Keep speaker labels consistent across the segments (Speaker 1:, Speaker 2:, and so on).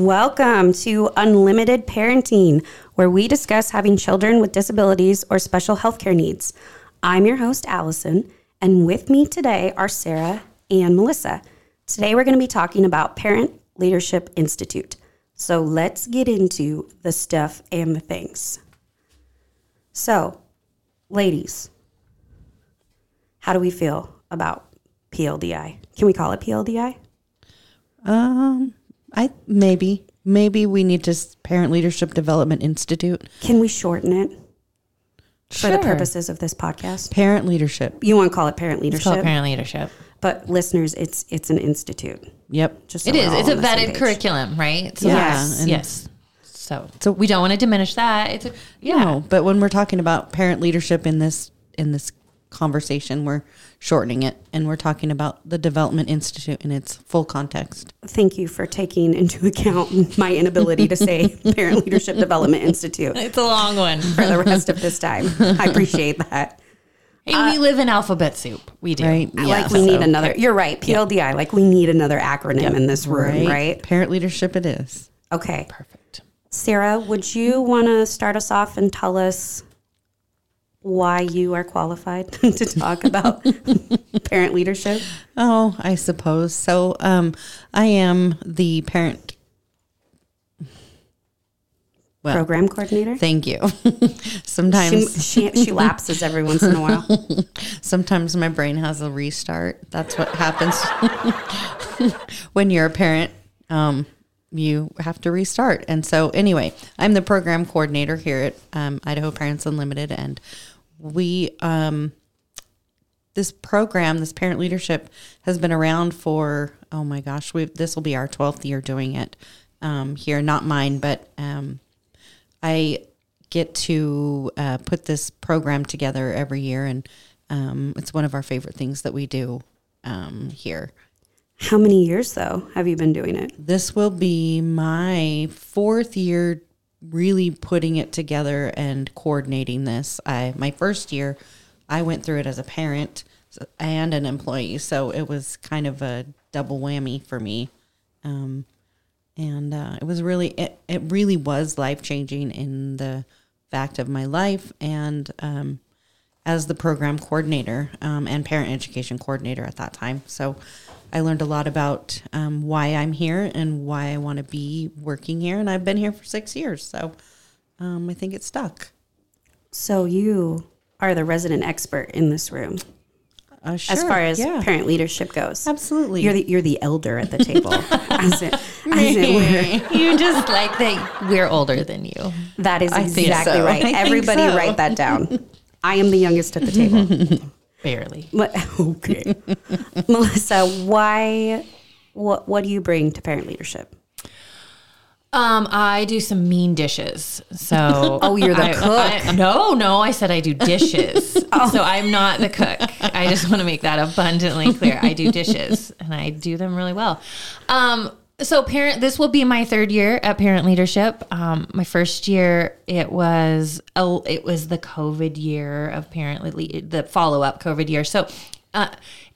Speaker 1: Welcome to Unlimited Parenting, where we discuss having children with disabilities or special healthcare needs. I'm your host, Allison, and with me today are Sarah and Melissa. Today we're going to be talking about Parent Leadership Institute. So let's get into the stuff and the things. So, ladies, how do we feel about PLDI? Can we call it PLDI?
Speaker 2: Um, I maybe maybe we need to Parent Leadership Development Institute.
Speaker 1: Can we shorten it for the purposes of this podcast?
Speaker 2: Parent Leadership.
Speaker 1: You want to call it parent
Speaker 3: It's called
Speaker 1: leadership,
Speaker 3: parent leadership.
Speaker 1: but listeners, it's it's an institute.
Speaker 2: Yep.
Speaker 1: Just so
Speaker 3: It
Speaker 1: we're
Speaker 3: is.
Speaker 1: all
Speaker 3: It's a
Speaker 1: on the same
Speaker 3: vetted curriculum, right? So
Speaker 2: Yeah,
Speaker 3: yes, yes. So, so we don't want to diminish that. It's a, yeah.
Speaker 2: No, but when we're talking about parent leadership in this in this conversation, we're shortening it and we're talking about the Development Institute in its full context.
Speaker 1: Thank you for taking into account my inability to say Parent Leadership Development Institute
Speaker 3: It's a long one.
Speaker 1: for the rest of this time. I appreciate that.
Speaker 3: Hey, we uh, live in alphabet soup. We do.
Speaker 2: Right?
Speaker 1: I like we need another. You're right, PLDI. Like we need another acronym in this room, right?
Speaker 2: Parent leadership it is.
Speaker 1: Okay,
Speaker 3: Perfect.
Speaker 1: Sarah, would you want to start us off and tell us why you are qualified to talk about parent leadership?
Speaker 2: Oh, I suppose. So um I am the parent well,
Speaker 1: Program coordinator.
Speaker 2: thank you.
Speaker 1: She,
Speaker 2: sometimes
Speaker 1: she she lapses every once in a while.
Speaker 2: sometimes my brain has a restart. That's what happens when you're a parent. Um, you have to restart. And so, anyway, I'm the program coordinator here at um, Idaho Parents Unlimited, and we um, this program, this parent leadership, has been around for oh my gosh, we this will be our twelfth year doing it um, here. Not mine, but um, I get to uh, put this program together every year, and um, it's one of our favorite things that we do um, here.
Speaker 1: How many years though have you been doing it?
Speaker 2: This will be my fourth year really putting it together and coordinating this. I my first year, I went through it as a parent and an employee, so it was kind of a double whammy for me. Um, and uh, it was really it, it really was life changing in the fact of my life and um, as the program coordinator um, and parent education coordinator at that time. So I learned a lot about um, why I'm here and why I want to be working here. And I've been here for six years. So um, I think it stuck.
Speaker 1: So you are the resident expert in this room
Speaker 2: Uh,
Speaker 1: as far as
Speaker 2: yeah,
Speaker 1: parent leadership goes.
Speaker 2: absolutely.
Speaker 1: You're the you're the elder at the table. as it, as it were.
Speaker 3: you just like that we're older than you.
Speaker 1: That is
Speaker 2: think
Speaker 1: exactly
Speaker 2: so.
Speaker 1: right.
Speaker 2: I
Speaker 1: Everybody
Speaker 2: so.
Speaker 1: write that down. I am the youngest at the table.
Speaker 3: Barely.
Speaker 1: Okay. Melissa, why what what do you bring to parent leadership?
Speaker 3: Um, I do some mean dishes. So
Speaker 1: Oh, you're the
Speaker 3: I-
Speaker 1: cook.
Speaker 3: I- no, no, I said I do dishes. So I'm not the cook. I just want to make that abundantly clear. I do dishes and I do them really well. Um, so parent, this will be my third year at Parent Leadership. Um, my first year, it was a, it was the COVID year of Parent Le- the follow up COVID year. So. Uh,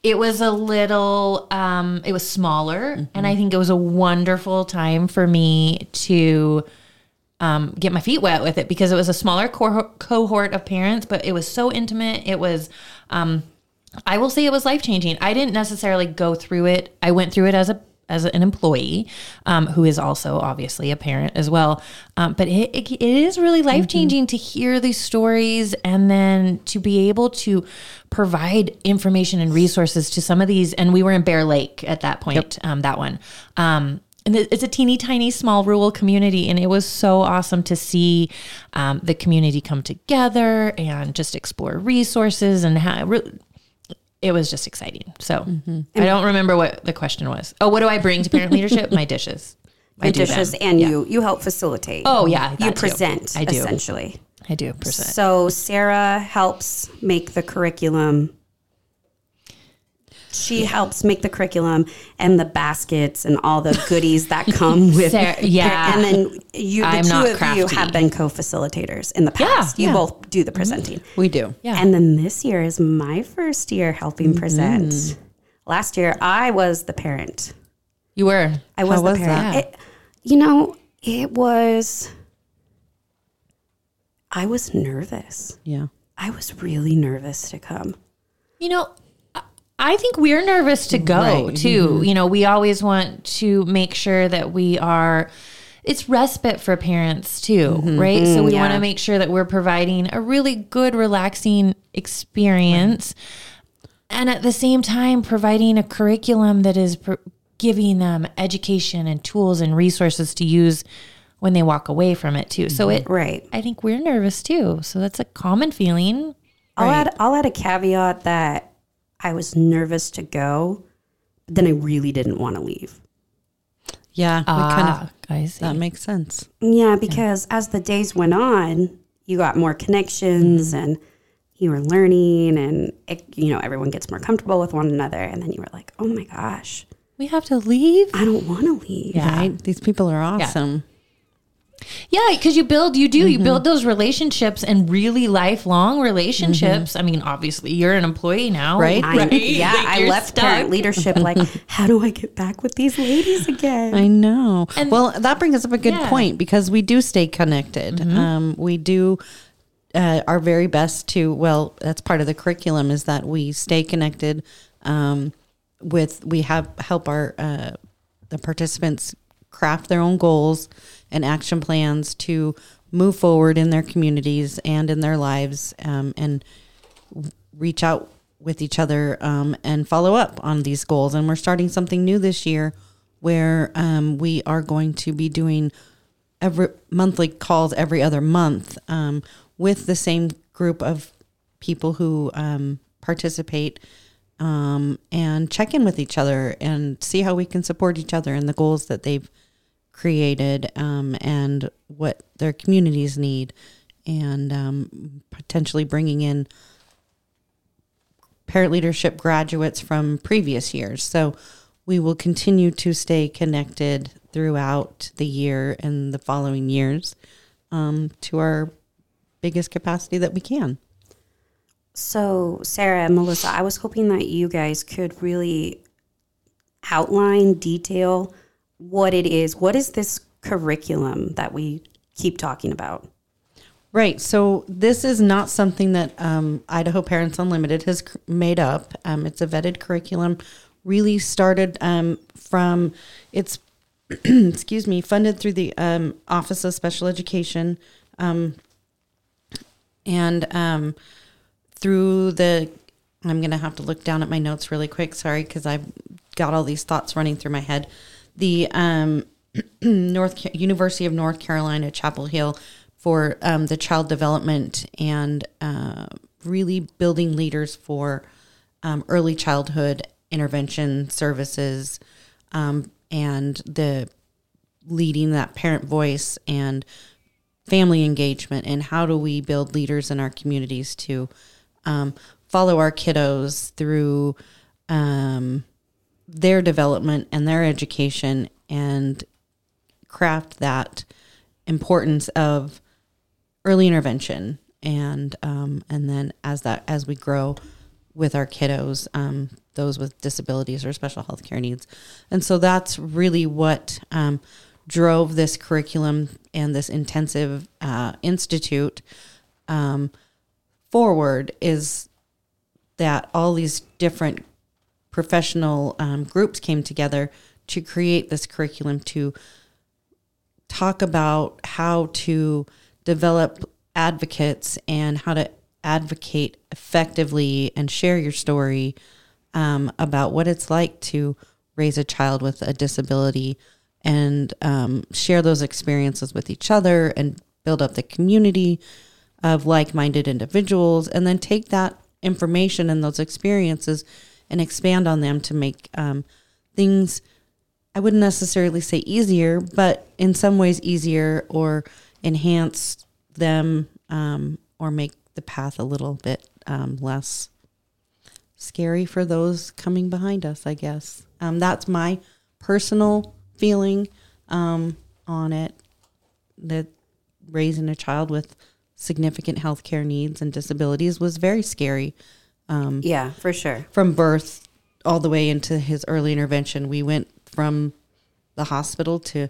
Speaker 3: it was a little um, it was smaller and i think it was a wonderful time for me to um, get my feet wet with it because it was a smaller co- cohort of parents, but it was so intimate. It was, um, I will say, it was life changing. I didn't necessarily go through it. I went through it as a as an employee, um, who is also obviously a parent as well. Um, but it, it, it is really life changing to hear these stories and then to be able to provide information and resources to some of these. And we were in Bear Lake at that point, um, that one. Um, and it's a teeny tiny small rural community and it was so awesome to see um, the community come together and just explore resources and how it was just exciting so mm-hmm. i don't remember what the question was oh what do i bring to parent leadership my dishes
Speaker 1: Your
Speaker 3: do
Speaker 1: dishes
Speaker 3: them.
Speaker 1: and you you help facilitate.
Speaker 3: oh yeah
Speaker 1: you
Speaker 3: too.
Speaker 1: present
Speaker 3: i do
Speaker 1: essentially.
Speaker 3: i do present
Speaker 1: So Sarah helps make the curriculum. She helps make the curriculum and the baskets and all the goodies that come with.
Speaker 3: Sarah- yeah.
Speaker 1: and then you, the
Speaker 3: I'm
Speaker 1: two
Speaker 3: not
Speaker 1: of you have been co-facilitators in the past. you
Speaker 2: yeah.
Speaker 1: both do the mm-hmm. presenting.
Speaker 2: we do.
Speaker 3: Yeah.
Speaker 1: And then this year is my first year helping mm-hmm. present. Last year I was the parent.
Speaker 3: you were
Speaker 1: I was
Speaker 2: How
Speaker 1: the
Speaker 2: was
Speaker 1: parent.
Speaker 2: that?
Speaker 1: It, You know, it was. I was nervous.
Speaker 2: Yeah.
Speaker 1: I was really nervous to come.
Speaker 3: You know, I- I think we're nervous to go
Speaker 2: Right.
Speaker 3: too. Mm-hmm. You know, we always want to make sure that we are. It's respite for parents too, mm-hmm. right? So mm, we
Speaker 1: yeah.
Speaker 3: want to make sure that we're providing a really good, relaxing experience, and at the same time providing a curriculum that is pr- giving them education and tools and resources to use when they walk away from it too. So mm-hmm. it,
Speaker 1: Right.
Speaker 3: I think we're nervous too. So that's a common feeling.
Speaker 1: I'll add I'll add a caveat that I was nervous to go, but then I really didn't want to leave.
Speaker 2: Yeah. we kind of,
Speaker 3: Ah,
Speaker 2: that makes sense.
Speaker 1: Yeah, because as the days went on, you got more connections and you were learning and it, you know everyone gets more comfortable with one another and then you were like, "Oh my gosh,
Speaker 3: we have to leave.
Speaker 1: I don't want to leave."
Speaker 3: Yeah.
Speaker 2: Right? These people are awesome.
Speaker 3: Yeah, because you build, you do, you build those relationships and really lifelong relationships. I mean, obviously, you're an employee now,
Speaker 2: Right.
Speaker 1: I, Yeah,
Speaker 3: Like,
Speaker 1: I left
Speaker 3: stuck.
Speaker 1: parent leadership like, how do I get back with these ladies again?
Speaker 2: I know.
Speaker 3: And-
Speaker 2: well, that brings us up a good
Speaker 3: Yeah.
Speaker 2: point because we do stay connected. Um, we do uh, our very best to. Well, that's part of the curriculum is that we stay connected. Um, with we have help our uh, the participants craft their own goals and action plans to move forward in their communities and in their lives, um, and reach out with each other um, and follow up on these goals. And we're starting something new this year where um, we are going to be doing every monthly calls every other month um, with the same group of people who um, participate um, and check in with each other and see how we can support each other and the goals that they've created um, and what their communities need and um, potentially bringing in parent leadership graduates from previous years. So we will continue to stay connected throughout the year and the following years um, to our biggest capacity that we can.
Speaker 1: So, Sarah and Melissa, I was hoping that you guys could really outline, detail what it is. What is this curriculum that we keep talking about?
Speaker 2: Right. So this is not something that um, Idaho Parents Unlimited has made up. Um, it's a vetted curriculum. Really started um, from it's excuse me funded through the um, Office of Special Education, um, and um, through the. I'm gonna have to look down at my notes really quick. Sorry, because I've got all these thoughts running through my head. The um, North University of North Carolina Chapel Hill for um, the child development and uh, really building leaders for um, early childhood intervention services um, and the leading that parent voice and family engagement and how do we build leaders in our communities to um, follow our kiddos through um, their development and their education and craft that importance of early intervention and um, and then as that as we grow with our kiddos um, those with disabilities or special health care needs. And so that's really what um, drove this curriculum and this intensive uh, institute um, forward is that all these different professional um, groups came together to create this curriculum to talk about how to develop advocates and how to advocate effectively and share your story um, about what it's like to raise a child with a disability and um, share those experiences with each other and build up the community of like-minded individuals and then take that information and those experiences and expand on them to make um, things i wouldn't necessarily say easier but in some ways easier or enhance them um, or make the path a little bit um, less scary for those coming behind us i guess. Um, that's my personal feeling um, on it that raising a child with significant health care needs and disabilities was very scary
Speaker 1: Yeah, for sure.
Speaker 2: from birth all the way into his early intervention. We went from the hospital to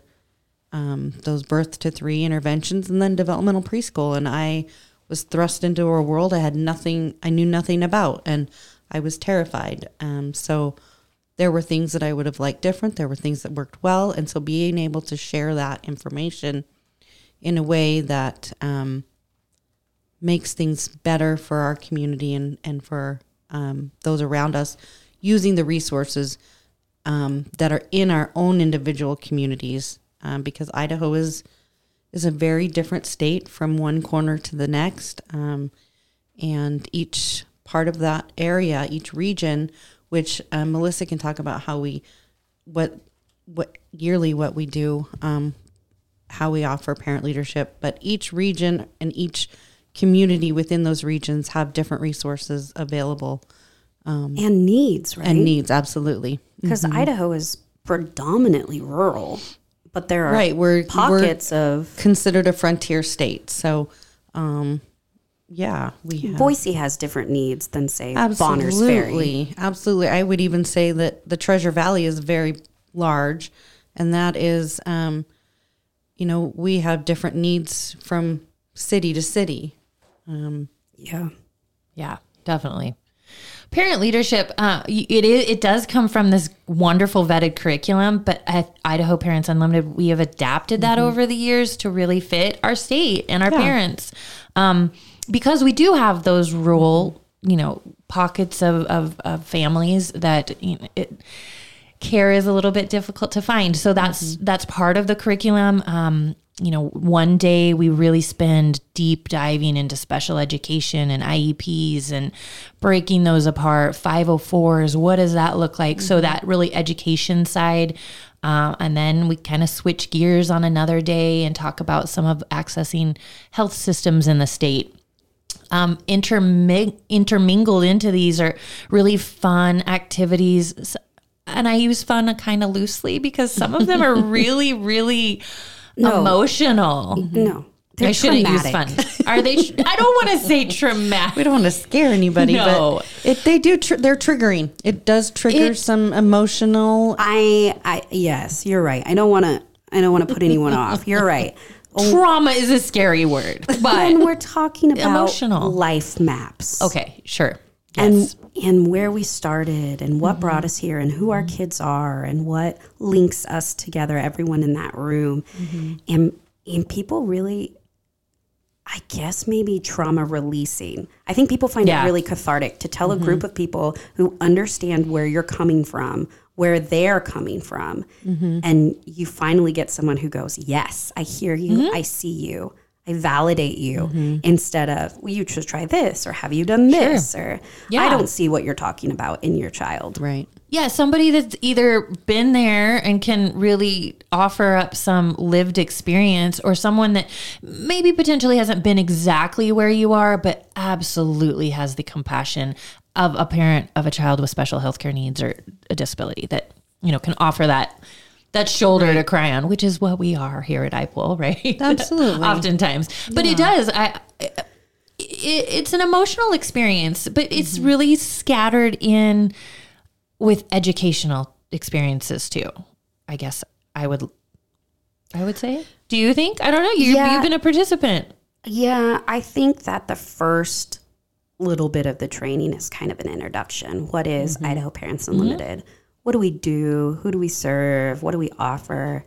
Speaker 2: um, those birth to three interventions and then developmental preschool. And I was thrust into a world I had nothing, I knew nothing about, and I was terrified. Um, so there were things that I would have liked different. There were things that worked well. And so being able to share that information in a way that um, makes things better for our community and, and for um, those around us using the resources um, that are in our own individual communities um, because Idaho is is a very different state from one corner to the next. Um, and each part of that area each region which uh, Melissa can talk about how we what what yearly what we do um, how we offer parent leadership but each region and each community within those regions have different resources available
Speaker 1: and needs, right?
Speaker 2: and needs absolutely.
Speaker 1: Because Idaho is predominantly rural, but there are
Speaker 2: Right, we're-
Speaker 1: pockets of
Speaker 2: considered a frontier state. So um yeah we have
Speaker 1: Boise has different needs than say Bonners Ferry.
Speaker 2: absolutely absolutely. I would even say that the treasure valley is very large and that is um you know we have different needs from city to city
Speaker 1: Yeah.
Speaker 3: Yeah, definitely. Parent leadership, uh, it is, it does come from this wonderful vetted curriculum, but at Idaho Parents Unlimited, we have adapted that over the years to really fit our state and our parents, um, because we do have those rural, you know, pockets of of, of families that you know, it, care is a little bit difficult to find. So that's that's part of the curriculum. Um, you know, one day we really spend deep diving into special education and IEPs and breaking those apart. 504s, what does that look like? So that really education side. Uh, and then we kind of switch gears on another day and talk about some of accessing health systems in the state um, interming- intermingled into these are really fun activities. And I use fun kind of loosely because some of them are really, really emotional. Mm-hmm.
Speaker 1: No. They're
Speaker 3: I shouldn't use fun. Are they? Tr- I don't want to say traumatic.
Speaker 2: we don't want to scare anybody
Speaker 3: No.
Speaker 2: but it, they do tr- they're triggering it does trigger
Speaker 3: It-
Speaker 2: some emotional
Speaker 1: I I yes, you're right. I don't want to I don't want to put anyone off. You're right.
Speaker 3: Trauma is a scary word, but
Speaker 1: When we're talking about
Speaker 3: Emotional.
Speaker 1: life maps.
Speaker 3: okay, sure. Yes.
Speaker 1: and and where we started and what brought mm-hmm. us here and who our kids are and what links us together everyone in that room. Mm-hmm. And and people really i guess maybe trauma releasing. I think people find
Speaker 3: Yeah.
Speaker 1: it really cathartic to tell a group mm-hmm. of people who understand where you're coming from where they're coming from and you finally get someone who goes yes i hear you. I see you I validate you mm-hmm. instead of, well, you should try this, or have you done this, or
Speaker 3: Yeah.
Speaker 1: I don't see what you're talking about in your child.
Speaker 2: right
Speaker 3: Yeah, somebody that's either been there and can really offer up some lived experience, or someone that maybe potentially hasn't been exactly where you are, but absolutely has the compassion of a parent of a child with special healthcare needs or a disability that you know can offer that that shoulder to cry on, which is what we are here at IPUL, right?
Speaker 2: Absolutely.
Speaker 3: Oftentimes, but it does. I. It, it's an emotional experience, but it's mm-hmm. really scattered in with educational experiences too. I guess I would I would say. Do you think? I don't know. You
Speaker 1: Yeah.
Speaker 3: you've been a participant.
Speaker 1: Yeah, I think that the first little bit of the training is kind of an introduction. What is mm-hmm. Idaho Parents mm-hmm. Unlimited? What do we do? Who do we serve? What do we offer?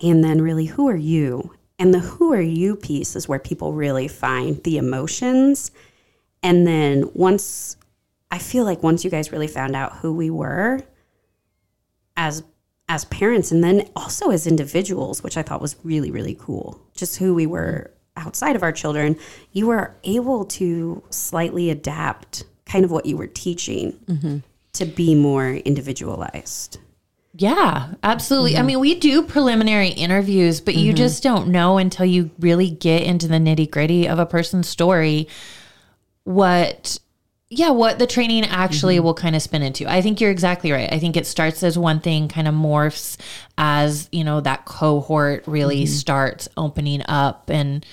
Speaker 1: And then, really, who are you? And the who are you piece is where people really find the emotions. And then, once I feel like once you guys really found out who we were as as parents and then also as individuals, which I thought was really, really cool. Just who we were outside of our children, you were able to slightly adapt kind of what you were teaching mm-hmm. To be more individualized.
Speaker 3: Yeah, absolutely. I mm-hmm. mean, we do preliminary interviews, but you mm-hmm. just don't know until you really get into the nitty gritty of a person's story what, yeah, what the training actually mm-hmm. will kind of spin into. I think you're exactly right. I think it starts as one thing, kind of morphs as, you know, that cohort really starts opening up and,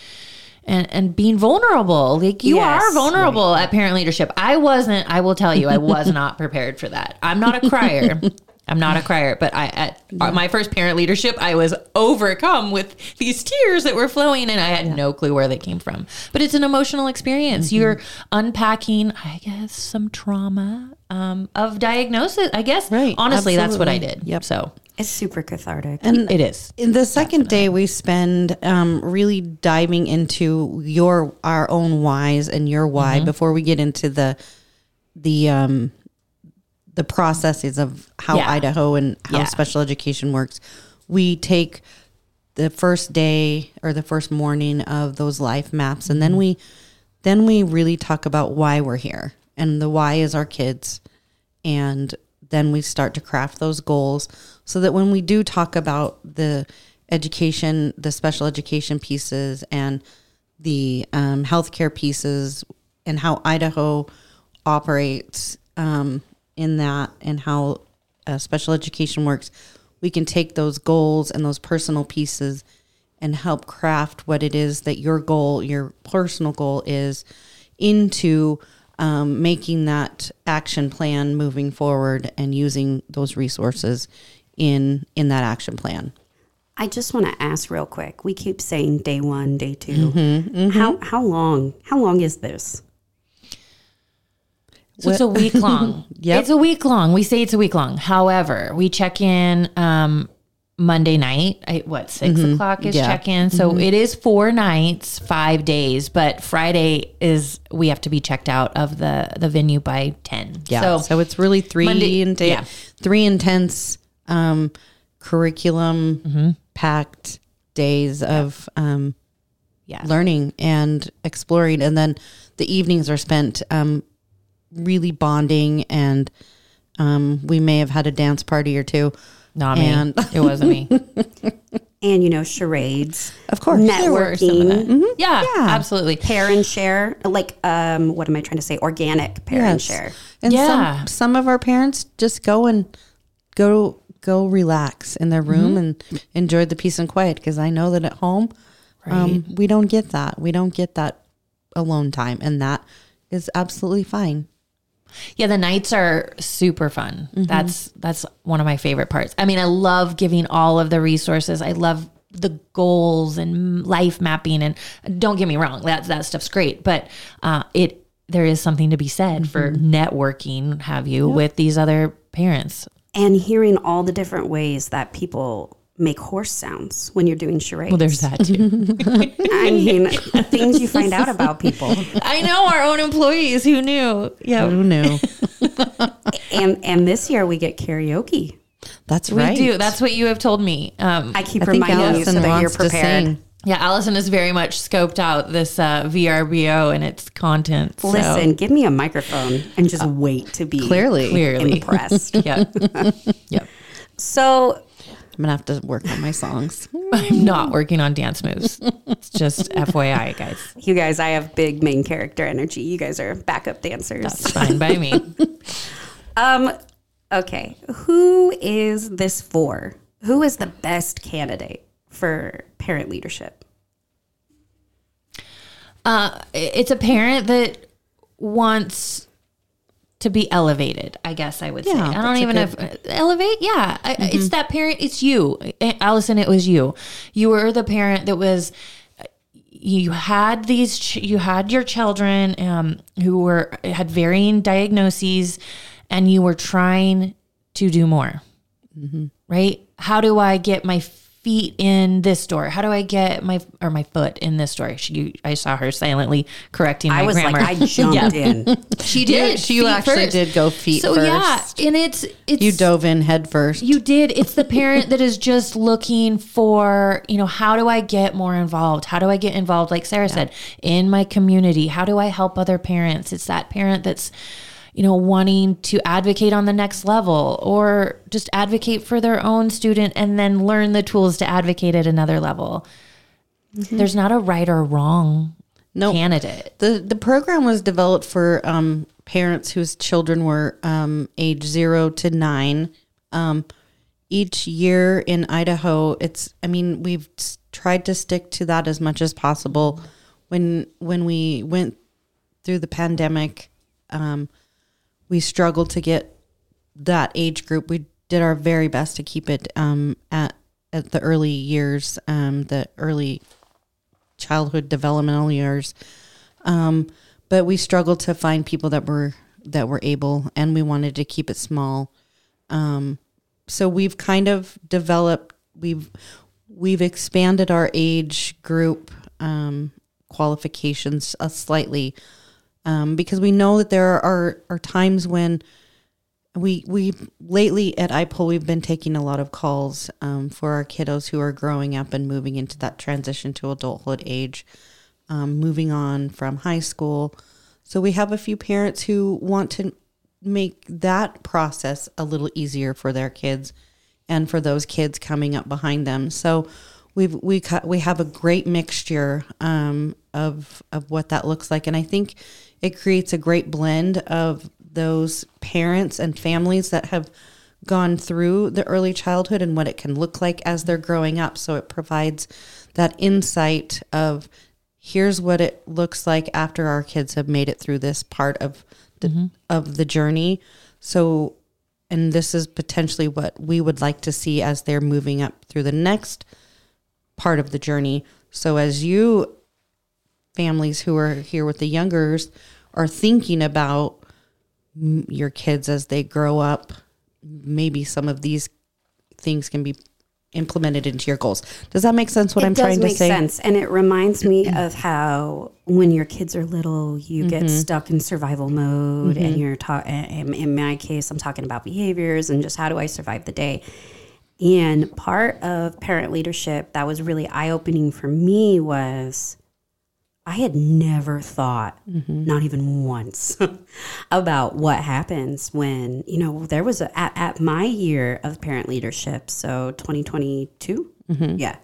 Speaker 3: and, and being vulnerable. Like you
Speaker 1: Yes,
Speaker 3: are vulnerable at parent leadership. I wasn't, I will tell you, I was not prepared for that. I'm not a crier. I'm not a crier, but I at uh, my first parent leadership, I was overcome with these tears that were flowing, and I had no clue where they came from. But it's an emotional experience.
Speaker 2: Mm-hmm.
Speaker 3: You're unpacking, I guess, some trauma um, of diagnosis. I guess,
Speaker 2: Right,
Speaker 3: Honestly, that's what I did.
Speaker 2: Yep.
Speaker 3: So
Speaker 1: It's super cathartic.
Speaker 2: And
Speaker 3: it is.
Speaker 2: In the second day, we spend um, really diving into your our own whys and your why before we get into the the um, the processes of how
Speaker 3: Yeah.
Speaker 2: Idaho and how
Speaker 3: Yeah.
Speaker 2: special education works. We take the first day or the first morning of those life maps, and then we then we really talk about why we're here, and the why is our kids, and then we start to craft those goals so that when we do talk about the education, the special education pieces, and the um, healthcare pieces, and how Idaho operates um, in that, and how uh, special education works, we can take those goals and those personal pieces and help craft what it is that your goal, your personal goal is into um, making that action plan moving forward and using those resources in in that action plan.
Speaker 1: I just want to ask real quick. We keep saying day one, day 2 mm-hmm, mm-hmm. How how long? How long is this?
Speaker 3: So it's a week long.
Speaker 2: Yep.
Speaker 3: It's a week long. We say it's a week long. However, we check in um, Monday night. I, what 6 mm-hmm. o'clock is
Speaker 2: Yeah.
Speaker 3: check in. So it is four nights, five days. But Friday is we have to be checked out of the the venue by ten.
Speaker 2: Yeah.
Speaker 3: So,
Speaker 2: So, it's really three
Speaker 3: Monday-
Speaker 2: and
Speaker 3: yeah.
Speaker 2: three intense um, curriculum packed days of um,
Speaker 3: yeah.
Speaker 2: learning and exploring, and then the evenings are spent um, really bonding, and um, we may have had a dance party or two.
Speaker 3: Not me.
Speaker 2: And-
Speaker 3: it wasn't me.
Speaker 1: And you know, charades,
Speaker 2: Of course,
Speaker 3: There were some of
Speaker 1: networking,
Speaker 3: that. Yeah, absolutely.
Speaker 1: pair and share. Like, um, what am I trying to say? Organic pair and share.
Speaker 2: And
Speaker 3: Yeah.
Speaker 2: some some of our parents just go and go go relax in their room
Speaker 3: Mm-hmm.
Speaker 2: and enjoy the peace and quiet because I know that at home um, we don't get that. We don't get that alone time, and that is absolutely fine.
Speaker 3: Yeah, the nights are super fun. That's that's one of my favorite parts. I mean, I love giving all of the resources. I love the goals and life mapping. And don't get me wrong, that that stuff's great. But uh, it there is something to be said for networking, have you, with these other parents.
Speaker 1: And hearing all the different ways that people make horse sounds when you're doing charades.
Speaker 3: Well, there's that too.
Speaker 1: I mean, things you find out about people.
Speaker 3: I know our own employees who knew. Yeah,
Speaker 2: Who knew?
Speaker 1: And and this year we get karaoke.
Speaker 2: That's right.
Speaker 3: we do. That's what you have told me. Um,
Speaker 1: I keep
Speaker 2: I think
Speaker 1: reminding you
Speaker 2: Allison
Speaker 1: so that you're
Speaker 2: wants to
Speaker 1: prepared.
Speaker 2: Sing.
Speaker 3: yeah, Allison has very much scoped out this uh, VRBO and its content. so-
Speaker 1: Listen, give me a microphone and just wait to be
Speaker 2: Clearly,
Speaker 3: clearly.
Speaker 1: impressed.
Speaker 3: Yeah. yep.
Speaker 1: so
Speaker 2: I'm gonna have to work on my songs.
Speaker 3: I'm not working on dance moves. It's just FYI, guys.
Speaker 1: you guys, I have big main character energy. You guys are backup dancers.
Speaker 3: That's fine by me.
Speaker 1: Um, okay. Who is this for? Who is the best candidate for parent leadership?
Speaker 3: Uh, it's a parent that wants to be elevated. I guess I would say. I don't even know if elevate. Yeah, I, it's that parent. It's you, Allison. It was you. You were the parent that was. You had these. ch- You had your children um, who were had varying diagnoses, and you were trying to do more. right? How do I get my feet in this door? How do I get my or my foot in this door? She, I saw her silently correcting my
Speaker 1: I was
Speaker 3: grammar.
Speaker 1: like, I jumped in.
Speaker 3: she did.
Speaker 2: She- you actually
Speaker 3: first.
Speaker 2: did go feet
Speaker 3: So yeah,
Speaker 2: first.
Speaker 3: and it's it's
Speaker 2: You dove in head first.
Speaker 3: you did. It's the parent that is just looking for, you know, how do I get more involved? How do I get involved, like Sarah said, in my community? How do I help other parents? It's that parent that's, you know, wanting to advocate on the next level or just advocate for their own student and then learn the tools to advocate at another level. There's not a right or wrong
Speaker 2: Nope.
Speaker 3: candidate.
Speaker 2: The the program was developed for um, parents whose children were um, age zero to nine. Um, each year in Idaho, it's I mean we've tried to stick to that as much as possible. When when we went through the pandemic, um, we struggled to get that age group. We did our very best to keep it um, at at the early years, um, the early childhood developmental years. Um, but we struggled to find people that were that were able, and we wanted to keep it small. Um, so we've kind of developed we've we've expanded our age group um, qualifications uh, slightly um, because we know that there are are times when we we lately at IPUL we've been taking a lot of calls um, for our kiddos who are growing up and moving into that transition to adulthood age, um, moving on from high school. So we have a few parents who want to make that process a little easier for their kids and for those kids coming up behind them. So we've we we have a great mixture um, of of what that looks like, and I think it creates a great blend of those parents and families that have gone through the early childhood and what it can look like as they're growing up. So it provides that insight of here's what it looks like after our kids have made it through this part of the mm-hmm. of the journey. So and this is potentially what we would like to see as they're moving up through the next part of the journey. So as you families who are here with the youngers are thinking about your kids as they grow up, maybe some of these things can be implemented into your goals. Does that make sense? What it I'm trying to say?
Speaker 1: Sense, and it reminds me of how when your kids are little, you mm-hmm. get stuck in survival mode, mm-hmm. and you're talking. In my case, I'm talking about behaviors and just how do I survive the day. And part of parent leadership that was really eye opening for me was I had never thought, mm-hmm. not even once, about what happens when, you know, there was a, at, at my year of parent leadership, so 2022. Mm-hmm. Yeah.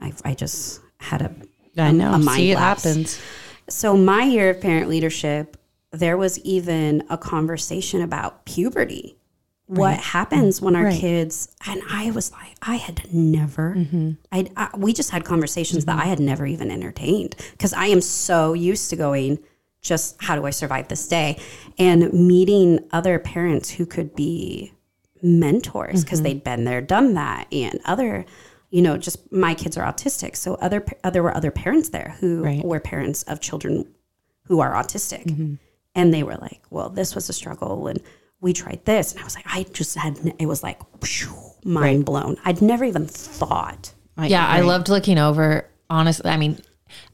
Speaker 1: I, I just had a,
Speaker 2: I know, a mind see, it happens.
Speaker 1: So, my year of parent leadership, there was even a conversation about puberty what right. happens when our right. kids and i was like i had never mm-hmm. I, we just had conversations mm-hmm. that i had never even entertained because i am so used to going just how do i survive this day and meeting other parents who could be mentors because mm-hmm. they'd been there done that and other you know just my kids are autistic so other uh, there were other parents there who right. were parents of children who are autistic mm-hmm. and they were like well this was a struggle and we tried this. And I was like, I just had, it was like whew, mind right. blown. I'd never even thought.
Speaker 3: yeah, right. I loved looking over. Honestly, I mean,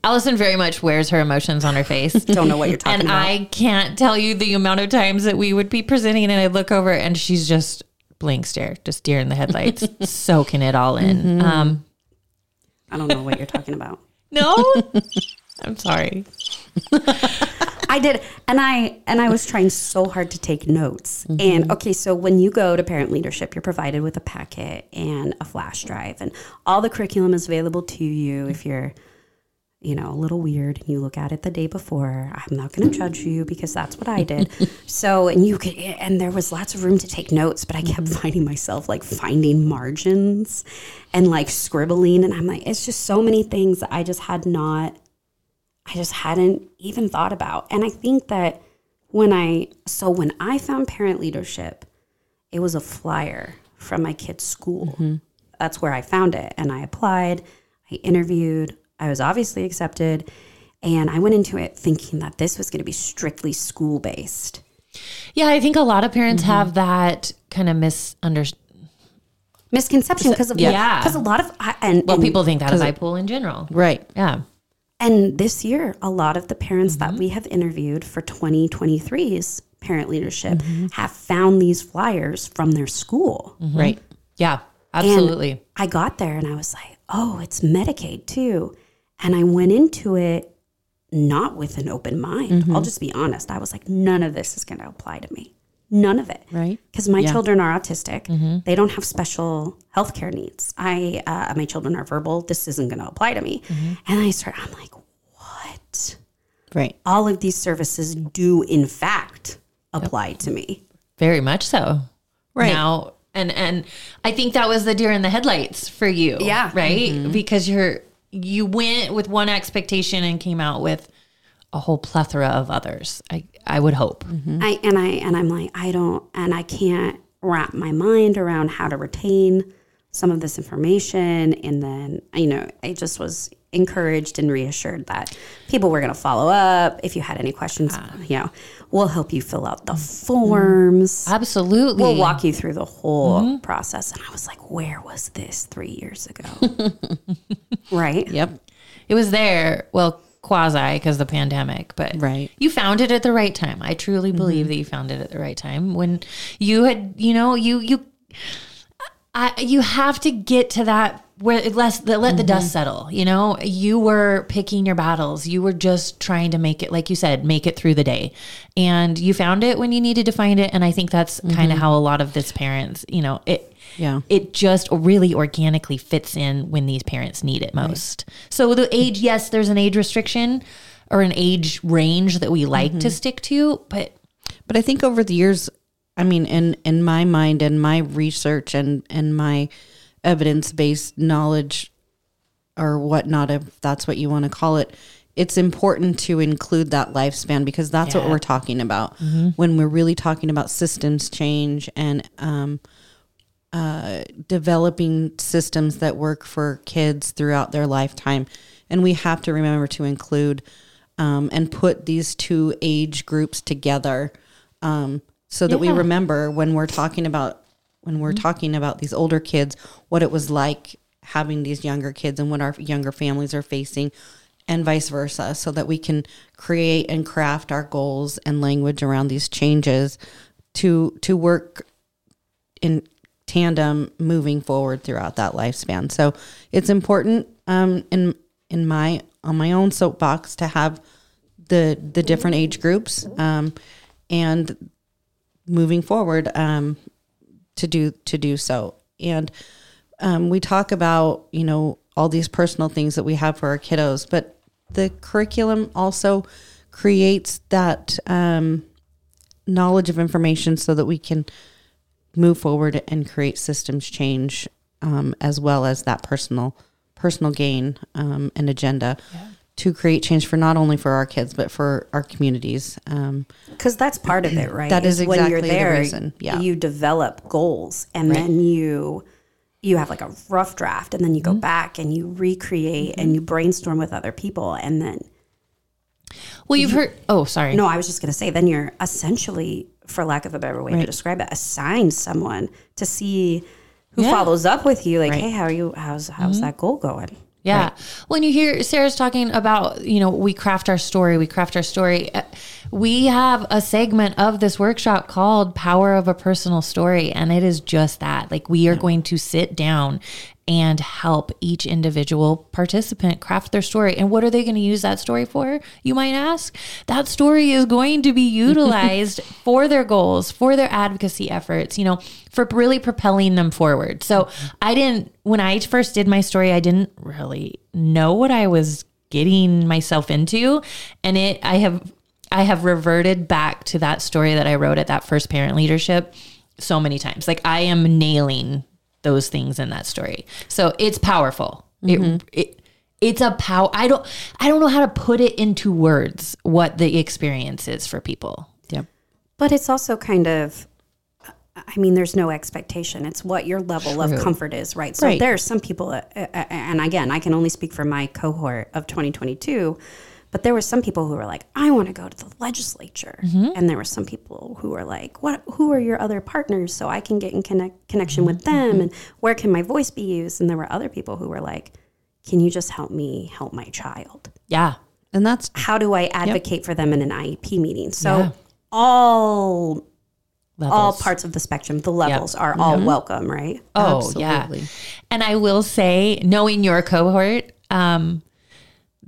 Speaker 3: Allison very much wears her emotions on her face.
Speaker 1: Don't know what you're talking
Speaker 3: and
Speaker 1: about.
Speaker 3: And I can't tell you the amount of times that we would be presenting and I'd look over and she's just blank stare, just deer in the headlights, soaking it all in. Mm-hmm. Um,
Speaker 1: I don't know what you're talking about.
Speaker 3: No, I'm sorry.
Speaker 1: I did, and I and I was trying so hard to take notes. Mm-hmm. And okay, so when you go to parent leadership, you're provided with a packet and a flash drive, and all the curriculum is available to you. If you're, you know, a little weird and you look at it the day before, I'm not going to judge you because that's what I did. so, and you could, and there was lots of room to take notes, but I kept mm-hmm. finding myself like finding margins and like scribbling, and I'm like, it's just so many things that I just had not I just hadn't even thought about. And I think that when I, so when I found parent leadership, it was a flyer from my kid's school. Mm-hmm. That's where I found it. And I applied, I interviewed, I was obviously accepted. And I went into it thinking that this was going to be strictly school based.
Speaker 3: Yeah, I think a lot of parents mm-hmm. have that kind of misunderstanding
Speaker 1: misconception because of yeah because a lot of and
Speaker 3: well and, people think that of IPUL in general
Speaker 2: right
Speaker 3: yeah
Speaker 1: and this year, a lot of the parents mm-hmm. that we have interviewed for 2023's parent leadership mm-hmm. have found these flyers from their school.
Speaker 3: Mm-hmm. Right. Yeah, absolutely.
Speaker 1: And I got there and I was like, oh, it's Medicaid too. And I went into it not with an open mind. Mm-hmm. I'll just be honest. I was like, none of this is going to apply to me. None of it.
Speaker 2: Right.
Speaker 1: Because my yeah. children are autistic. Mm-hmm. They don't have special health care needs. I, uh, my children are verbal. This isn't going to apply to me. Mm-hmm. And I start, I'm like, what?
Speaker 2: Right.
Speaker 1: All of these services do, in fact, apply yep. to me.
Speaker 3: Very much so. Right. Now, and, and I think that was the deer in the headlights for you.
Speaker 1: Yeah.
Speaker 3: Right. Mm-hmm. Because you're, you went with one expectation and came out with a whole plethora of others. I I would hope.
Speaker 1: Mm-hmm. I and I and I'm like I don't and I can't wrap my mind around how to retain some of this information. And then, you know, I just was encouraged and reassured that people were going to follow up. If you had any questions, ah. you know, we'll help you fill out the forms. Mm-hmm.
Speaker 3: Absolutely.
Speaker 1: We'll walk you through the whole mm-hmm. process. And I was like, where was this three years ago? right?
Speaker 2: Yep.
Speaker 3: It was there, well, quasi because of the pandemic, but
Speaker 2: Right.
Speaker 3: you found it at the right time. I truly believe mm-hmm. that you found it at the right time when you had, you know, you you I you have to get to that where less the, let the dust mm-hmm. settle. You know, you were picking your battles. You were just trying to make it, like you said, make it through the day, and you found it when you needed to find it. And I think that's kind of mm-hmm. how a lot of this parents, you know, it
Speaker 2: Yeah.
Speaker 3: it just really organically fits in when these parents need it most. So the age, yes, there's an age restriction or an age range that we like to stick to, but
Speaker 2: But I think over the years, I mean, in in my mind and my research and and my evidence based knowledge or whatnot, if that's what you want to call it, it's important to include that lifespan because that's what we're talking about when we're really talking about systems change and um, uh, developing systems that work for kids throughout their lifetime. And we have to remember to include um, and put these two age groups together um, so that we remember when we're talking about when we're talking about these older kids what it was like having these younger kids and what our younger families are facing and vice versa so that we can create and craft our goals and language around these changes to to work in tandem moving forward throughout that lifespan. So it's important um, in in my on my own soapbox to have the the different age groups um, and moving forward um, to do to do so. And um, we talk about you know all these personal things that we have for our kiddos, but the curriculum also creates that um, knowledge of information so that we can move forward and create systems change um, as well as that personal personal gain um, and agenda to create change for not only for our kids but for our communities um,
Speaker 1: Because that's part of it, right?
Speaker 2: That is
Speaker 1: when you're
Speaker 2: exactly the
Speaker 1: there,
Speaker 2: reason, yeah.
Speaker 1: you develop goals, and then you you have like a rough draft, and then you go
Speaker 2: Mm-hmm.
Speaker 1: back and you recreate and you brainstorm with other people, and then
Speaker 3: well, you've heard. Oh, sorry.
Speaker 1: no, I was just gonna say, then you're essentially, for lack of a better way to describe it, assign someone to see who
Speaker 3: Yeah.
Speaker 1: follows up with you, like,
Speaker 2: Right.
Speaker 1: hey, how are you? How's how's that goal going?
Speaker 3: Yeah. When you hear Sarah's talking about, you know, we craft our story, we craft our story. uh, We have a segment of this workshop called Power of a Personal Story. And it is just that. Like, we are going to sit down and help each individual participant craft their story. And what are they going to use that story for? You might ask. That story is going to be utilized for their goals, for their advocacy efforts, you know, for really propelling them forward. So I didn't, when I first did my story, I didn't really know what I was getting myself into. And it, I have, I have reverted back to that story that I wrote at that first parent leadership so many times. Like I am nailing those things in that story. So it's powerful. It, it it's a power. I don't I don't know how to put it into words what the experience is for people.
Speaker 2: yep
Speaker 1: But it's also kind of, I mean, there's no expectation. It's what your level of comfort is, right? So
Speaker 2: Right.
Speaker 1: there are some people, uh, uh, and again, I can only speak for my cohort of 2022, but there were some people who were like, I want to go to the legislature. Mm-hmm. And there were some people who were like, what, who are your other partners so I can get in connect, connection with mm-hmm. them? And where can my voice be used? And there were other people who were like, can you just help me help my child?
Speaker 3: Yeah.
Speaker 2: and that's
Speaker 1: How do I advocate for them in an IEP meeting? So
Speaker 3: Yeah.
Speaker 1: all all parts of the spectrum, the levels are all mm-hmm. welcome, right?
Speaker 3: Oh, yeah.
Speaker 2: Absolutely.
Speaker 3: And I will say, knowing your cohort, um,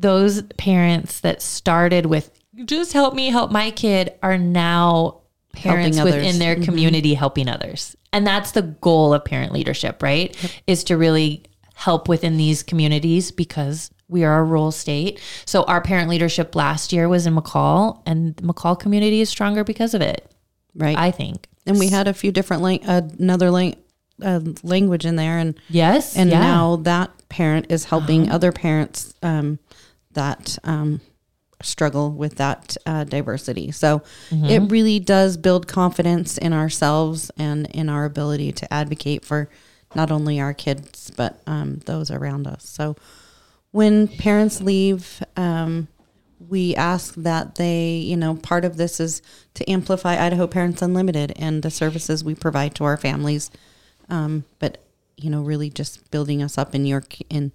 Speaker 3: those parents that started with just help me help my kid are now parents within their community helping others. And that's the goal of parent leadership, right? Is to really help within these communities because we are a rural state. So our parent leadership last year was in McCall and the McCall community is stronger because of it,
Speaker 2: right
Speaker 3: I think.
Speaker 2: and we had a few different lang- uh, another lang- uh, language in there and
Speaker 3: Yes.
Speaker 2: and
Speaker 3: yeah.
Speaker 2: now that parent is helping other parents um, that um, struggle with that uh, diversity. So it really does build confidence in ourselves and in our ability to advocate for not only our kids but um, those around us. So when parents leave, um, we ask that they, you know, part of this is to amplify Idaho Parents Unlimited and the services we provide to our families. Um, but you know, really just building us up in your in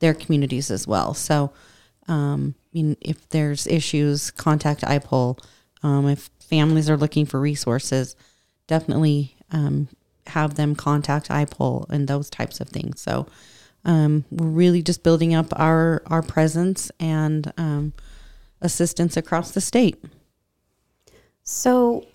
Speaker 2: their communities as well. So, um, I mean, if there's issues, contact IPUL. Um, if families are looking for resources, definitely um, have them contact IPUL and those types of things. So, um, we're really just building up our our presence and um, assistance across the state.
Speaker 1: So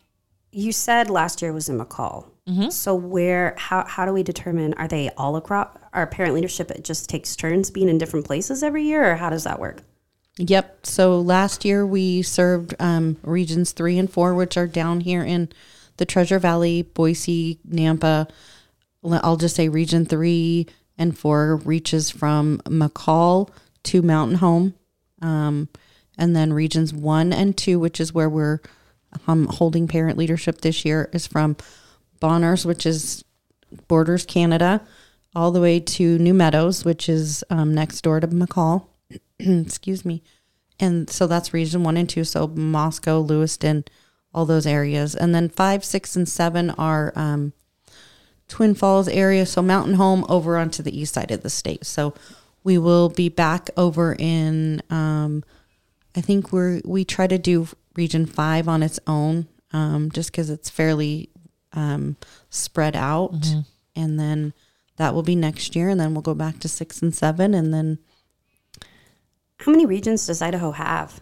Speaker 1: you said last year was in McCall.
Speaker 2: Mm-hmm.
Speaker 1: So where how how do we determine are they all across our parent leadership it just takes turns being in different places every year or how does that work?
Speaker 2: Yep. So last year we served um, regions three and four, which are down here in the Treasure Valley, Boise, Nampa. I'll just say region three and four reaches from McCall to Mountain Home. Um, and then regions one and two, which is where we're um, holding parent leadership this year, is from Bonners, which is borders Canada, all the way to New Meadows, which is um, next door to McCall. Excuse me. And so that's region one and two. So Moscow, Lewiston, all those areas. And then five, six, and seven are um, Twin Falls area. So Mountain Home over onto the east side of the state. So we will be back over in, um, I think we're, we try to do region five on its own um, just because it's fairly um, spread out. And then that will be next year. And then we'll go back to six and seven. And then
Speaker 1: How many regions does Idaho have?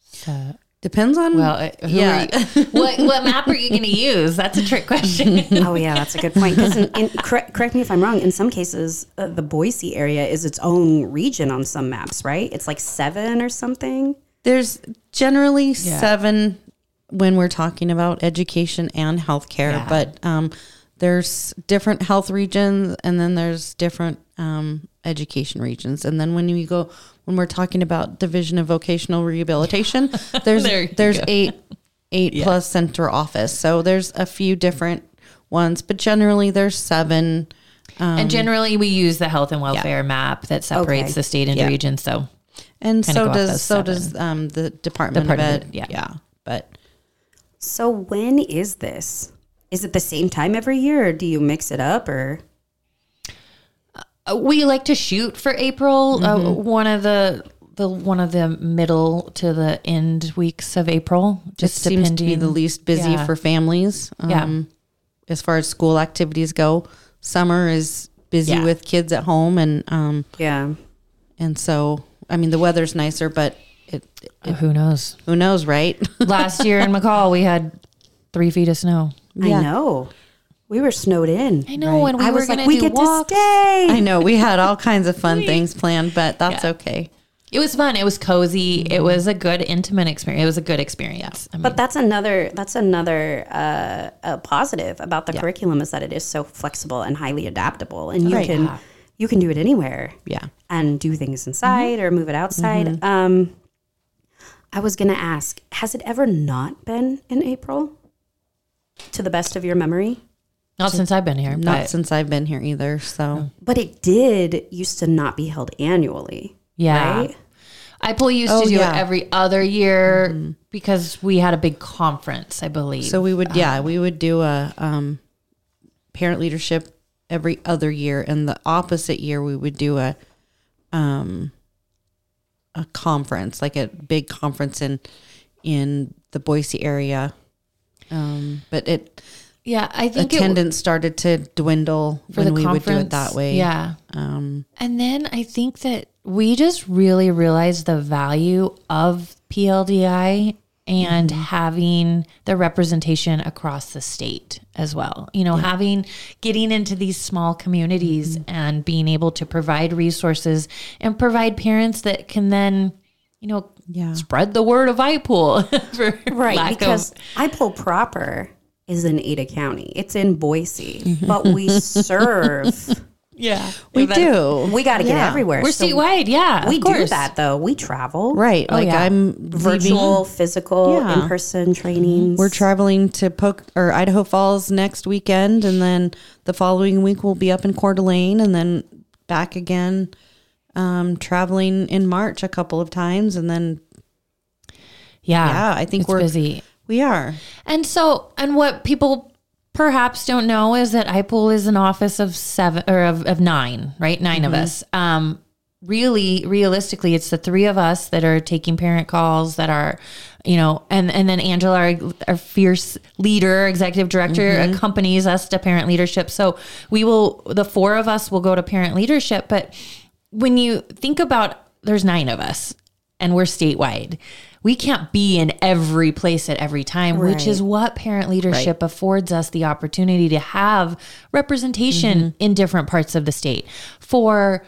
Speaker 3: So,
Speaker 2: depends on,
Speaker 3: well, uh, who
Speaker 2: yeah.
Speaker 3: are you- what what map are you going to use? That's a trick question.
Speaker 1: oh yeah, that's a good point. Because in, in, correct, correct me if I'm wrong. In some cases, uh, the Boise area is its own region on some maps, right? It's like seven or something.
Speaker 2: There's generally seven when we're talking about education and healthcare,
Speaker 3: Yeah.
Speaker 2: but um, there's different health regions and then there's different um, education regions. And then when you go, when we're talking about division of vocational rehabilitation, there's
Speaker 3: There
Speaker 2: there's
Speaker 3: go.
Speaker 2: eight eight plus center office. So there's a few different ones, but generally there's seven.
Speaker 3: and generally, we use the health and welfare map that separates
Speaker 1: Okay.
Speaker 3: the state into
Speaker 2: Yeah.
Speaker 3: regions. So
Speaker 2: And so does so
Speaker 3: seven.
Speaker 2: does um, the Department,
Speaker 3: Department
Speaker 2: of Ed.
Speaker 3: Ed, yeah.
Speaker 2: But
Speaker 1: So when is this? Is it the same time every year, or do you mix it up, or?
Speaker 3: Uh, we like to shoot for April. Uh,
Speaker 2: Mm-hmm.
Speaker 3: one of the the one of the middle to the end weeks of April. Just
Speaker 2: it seems to be the least busy
Speaker 3: Yeah.
Speaker 2: for families. Um,
Speaker 3: Yeah.
Speaker 2: As far as school activities go, summer is busy
Speaker 3: Yeah.
Speaker 2: with kids at home, and um,
Speaker 1: Yeah.
Speaker 2: and so I mean the weather's nicer, but it,
Speaker 3: Uh, who knows?
Speaker 2: who knows, right?
Speaker 3: Last year in McCall, we had three feet of snow.
Speaker 2: Yeah.
Speaker 1: I know. We were snowed in.
Speaker 3: I know, and we
Speaker 1: I
Speaker 3: were
Speaker 1: was
Speaker 3: going
Speaker 1: like,
Speaker 3: to
Speaker 1: we get
Speaker 3: walks.
Speaker 1: to stay.
Speaker 2: I know we had all kinds of fun things planned, but that's
Speaker 3: Yeah.
Speaker 2: okay.
Speaker 3: It was fun. It was cozy. It was a good intimate experience. It was a good experience. I mean,
Speaker 1: But that's another that's another uh, a positive about the curriculum is that it is so flexible and highly adaptable, and you
Speaker 2: Right.
Speaker 1: can you can do it anywhere
Speaker 2: Yeah.
Speaker 1: and do things inside or move it outside. Um, I was gonna ask, has it ever not been in April? To the best of your memory,
Speaker 3: not since I've been here.
Speaker 2: Not
Speaker 3: but
Speaker 2: since I've been here either. So
Speaker 1: but it did used to not be held annually.
Speaker 3: yeah.
Speaker 1: right?
Speaker 3: IPUL used
Speaker 2: Oh,
Speaker 3: to do
Speaker 2: yeah.
Speaker 3: it every other year because we had a big conference, I believe.
Speaker 2: so we would yeah we would do a um, parent leadership every other year, and the opposite year we would do a um a conference like a big conference in in the Boise area. Um, but it
Speaker 3: yeah, I think it,
Speaker 2: attendance started to dwindle when we would do it that way.
Speaker 3: Yeah.
Speaker 2: Um,
Speaker 3: And then I think that we just really realized the value of PLDI and
Speaker 2: Mm-hmm.
Speaker 3: having the representation across the state as well. You know, having getting into these small communities
Speaker 2: Mm-hmm.
Speaker 3: and being able to provide resources and provide parents that can then, you know,
Speaker 2: Yeah.
Speaker 3: spread the word of IPUL for
Speaker 1: Right,
Speaker 3: lack of-
Speaker 1: because IPUL proper is in Ada County. It's in Boise,
Speaker 2: Mm-hmm.
Speaker 1: but we serve
Speaker 3: Yeah.
Speaker 2: We do.
Speaker 1: We got to get
Speaker 2: Yeah.
Speaker 1: everywhere.
Speaker 3: We're
Speaker 1: So
Speaker 3: statewide. Yeah.
Speaker 1: We
Speaker 3: of
Speaker 1: do
Speaker 3: course.
Speaker 1: that though. We travel.
Speaker 2: Right.
Speaker 3: Oh,
Speaker 2: like
Speaker 3: yeah.
Speaker 2: I'm
Speaker 1: Virtual,
Speaker 2: leaving-
Speaker 1: physical,
Speaker 2: Yeah.
Speaker 1: in person trainings.
Speaker 2: We're traveling to Poke or Idaho Falls next weekend, and then the following week we'll be up in Coeur d'Alene, and then back again. Um, traveling in March a couple of times, and then
Speaker 3: Yeah.
Speaker 2: Yeah, I think
Speaker 3: it's
Speaker 2: we're-
Speaker 3: busy.
Speaker 2: we are.
Speaker 3: And so, and what people perhaps don't know is that IPUL is an office of seven or of, of nine, right? 9 of us. Um, really, realistically, it's the three of us that are taking parent calls that are, you know, and, and then Angela, our, our fierce leader, executive director, accompanies us to parent leadership. So we will, the four of us will go to parent leadership. But when you think about, there's nine of us and we're statewide. We can't be in every place at every time, which is what parent leadership affords us the opportunity to have representation in different parts of the state. For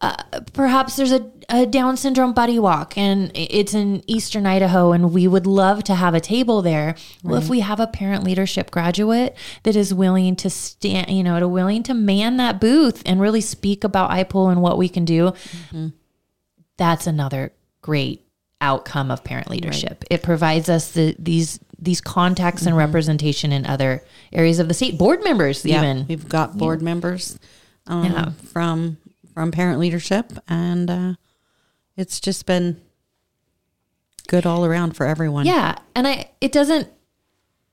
Speaker 3: uh, perhaps there's a, a Down syndrome buddy walk and it's in Eastern Idaho, and we would love to have a table there. Well, if we have a parent leadership graduate that is willing to stand, you know, to willing to man that booth and really speak about IPUL and what we can do, that's another great outcome of parent leadership. It provides us the these these contacts
Speaker 2: Mm-hmm.
Speaker 3: and representation in other areas of the state. Board members,
Speaker 2: Yeah,
Speaker 3: even
Speaker 2: we've got board members um,
Speaker 3: Yeah.
Speaker 2: from from parent leadership, and uh, it's just been good all around for everyone.
Speaker 3: Yeah, and I it doesn't